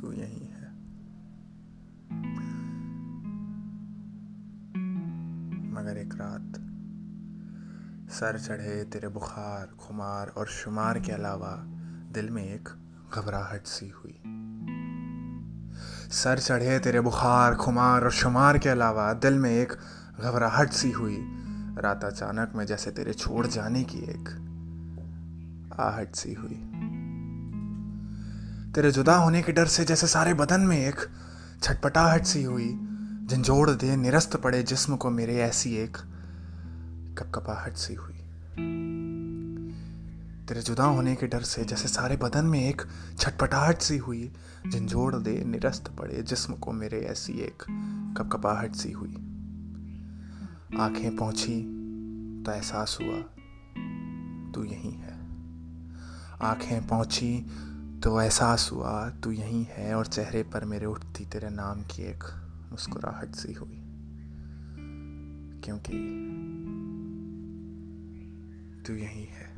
तू यही है। मगर एक रात, सर चढ़े तेरे बुखार, खुमार और शुमार के अलावा दिल में एक घबराहट सी हुई। सर चढ़े तेरे बुखार, खुमार और शुमार के अलावा दिल में एक घबराहट सी हुई। रात अचानक में जैसे तेरे छोड़ जाने की एक आहट सी हुई। तेरे जुदा होने के डर से जैसे सारे बदन में एक छटपटाहट सी हुई, झंझोड़ दे निरस्त पड़े जिस्म को मेरे ऐसी एक कपकपाहट सी हुई। तेरे जुदा होने के डर से जैसे सारे बदन में एक छटपटाहट सी हुई, झंझोड़ दे निरस्त पड़े जिस्म को मेरे ऐसी एक कपकपाहट सी हुई। आँखें पहुँची तो एहसास हुआ, तू यहीं है। आँखें पहुँची तो एहसास हुआ, तू यहीं है और चेहरे पर मेरे उठती तेरे नाम की एक मुस्कुराहट सी हुई। क्योंकि तू यहीं है।